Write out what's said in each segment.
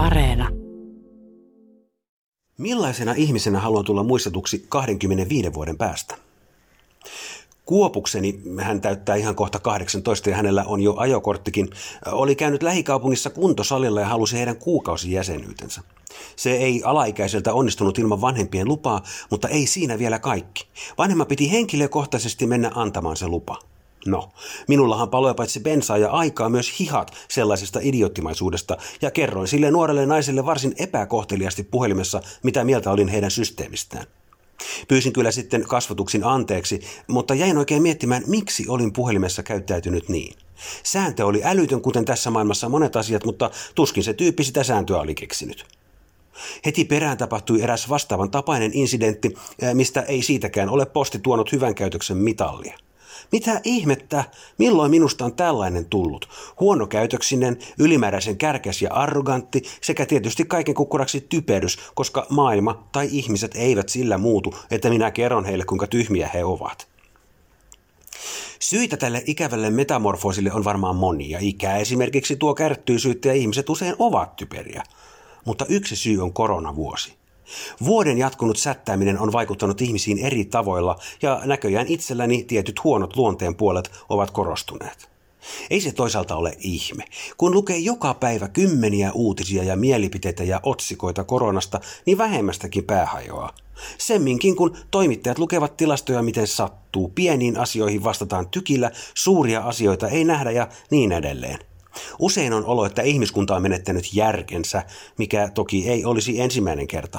Areena. Millaisena ihmisenä haluan tulla muistetuksi 25 vuoden päästä? Kuopukseni, hän täyttää ihan kohta 18 ja hänellä on jo ajokorttikin, oli käynyt lähikaupungissa kuntosalilla ja halusi heidän kuukausijäsenyytensä. Se ei alaikäiseltä onnistunut ilman vanhempien lupaa, mutta ei siinä vielä kaikki. Vanhemma piti henkilökohtaisesti mennä antamaan se lupa. No, minullahan paloi paitsi bensaa ja aikaa myös hihat sellaisesta idioottimaisuudesta, ja kerroin sille nuorelle naiselle varsin epäkohteliasti puhelimessa, mitä mieltä olin heidän systeemistään. Pyysin kyllä sitten kasvatuksin anteeksi, mutta jäin oikein miettimään, miksi olin puhelimessa käyttäytynyt niin. Sääntö oli älytön, kuten tässä maailmassa monet asiat, mutta tuskin se tyyppi sitä sääntöä oli keksinyt. Heti perään tapahtui eräs vastaavan tapainen incidentti, mistä ei siitäkään ole posti tuonut hyvän käytöksen mitallia. Mitä ihmettä, milloin minusta on tällainen tullut? Huonokäytöksinen, ylimääräisen kärkäs ja arrogantti sekä tietysti kaiken kukkuraksi typerys, koska maailma tai ihmiset eivät sillä muutu, että minä kerron heille kuinka tyhmiä he ovat. Syitä tälle ikävälle metamorfoosille on varmaan monia. Ikä esimerkiksi tuo kärttyisyyttä ja ihmiset usein ovat typeriä. Mutta yksi syy on koronavuosi. Vuoden jatkunut sättääminen on vaikuttanut ihmisiin eri tavoilla ja näköjään itselläni tietyt huonot luonteen puolet ovat korostuneet. Ei se toisaalta ole ihme. Kun lukee joka päivä kymmeniä uutisia ja mielipiteitä ja otsikoita koronasta, niin vähemmästäkin päähajoaa. Semminkin kun toimittajat lukevat tilastoja miten sattuu, pieniin asioihin vastataan tykillä, suuria asioita ei nähdä ja niin edelleen. Usein on olo, että ihmiskunta on menettänyt järkensä, mikä toki ei olisi ensimmäinen kerta.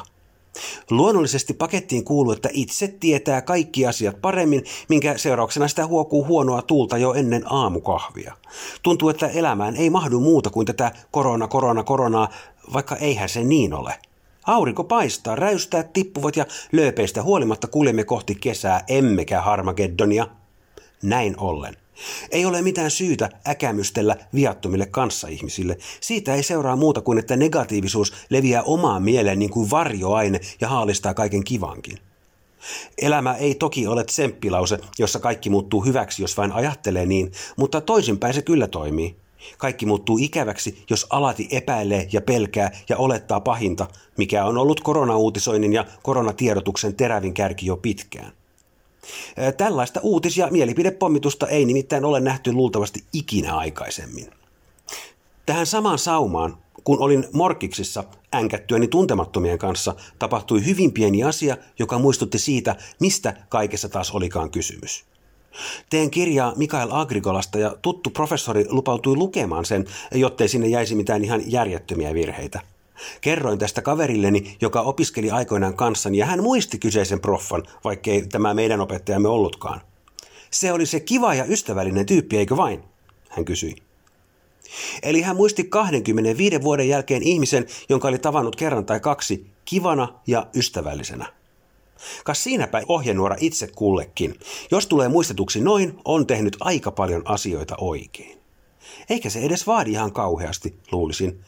Luonnollisesti pakettiin kuuluu, että itse tietää kaikki asiat paremmin, minkä seurauksena sitä huokuu huonoa tuulta jo ennen aamukahvia. Tuntuu, että elämään ei mahdu muuta kuin tätä korona, korona, koronaa, vaikka eihän se niin ole. Aurinko paistaa, räystää tippuvat ja lööpeistä huolimatta kuljemme kohti kesää, emmekä Harmageddonia. Näin ollen. Ei ole mitään syytä äkämystellä viattomille kanssaihmisille. Siitä ei seuraa muuta kuin, että negatiivisuus leviää omaan mieleen niin kuin varjoaine ja haalistaa kaiken kivankin. Elämä ei toki ole tsemppilause, jossa kaikki muuttuu hyväksi, jos vain ajattelee niin, mutta toisinpäin se kyllä toimii. Kaikki muuttuu ikäväksi, jos alati epäilee ja pelkää ja olettaa pahinta, mikä on ollut koronauutisoinnin ja koronatiedotuksen terävin kärki jo pitkään. Tällaista uutis- ja mielipidepommitusta ei nimittäin ole nähty luultavasti ikinä aikaisemmin. Tähän samaan saumaan, kun olin Morkiksissa änkättyäni tuntemattomien kanssa, tapahtui hyvin pieni asia, joka muistutti siitä, mistä kaikessa taas olikaan kysymys. Teen kirjaa Mikael Agrigolasta ja tuttu professori lupautui lukemaan sen, jottei sinne jäisi mitään ihan järjettömiä virheitä. Kerroin tästä kaverilleni, joka opiskeli aikoinaan kanssani, ja hän muisti kyseisen proffan, vaikkei tämä meidän opettajamme ollutkaan. Se oli se kiva ja ystävällinen tyyppi, eikö vain? Hän kysyi. Eli hän muisti 25 vuoden jälkeen ihmisen, jonka oli tavannut kerran tai kaksi, kivana ja ystävällisenä. Kas siinäpä ohjenuora itse kullekin. Jos tulee muistetuksi noin, on tehnyt aika paljon asioita oikein. Eikä se edes vaadi ihan kauheasti, luulisin.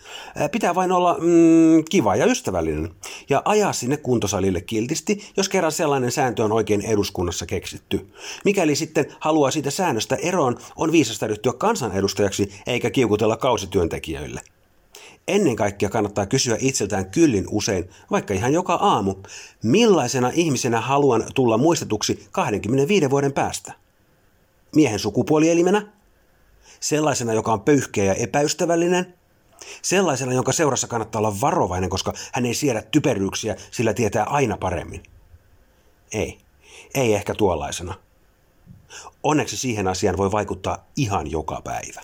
Pitää vain olla mm, kiva ja ystävällinen. Ja ajaa sinne kuntosalille kiltisti, jos kerran sellainen sääntö on oikein eduskunnassa keksitty. Mikäli sitten haluaa siitä säännöstä eroon, on viisasta ryhtyä kansanedustajaksi eikä kiukutella kausityöntekijöille. Ennen kaikkea kannattaa kysyä itseltään kyllin usein, vaikka ihan joka aamu, millaisena ihmisenä haluan tulla muistetuksi 25 vuoden päästä? Miehen sukupuolielimenä? Sellaisena, joka on pöyhkeä ja epäystävällinen, sellaisena, jonka seurassa kannattaa olla varovainen, koska hän ei siedä typeryyksiä, sillä tietää aina paremmin. Ei, ei ehkä tuollaisena. Onneksi siihen asiaan voi vaikuttaa ihan joka päivä.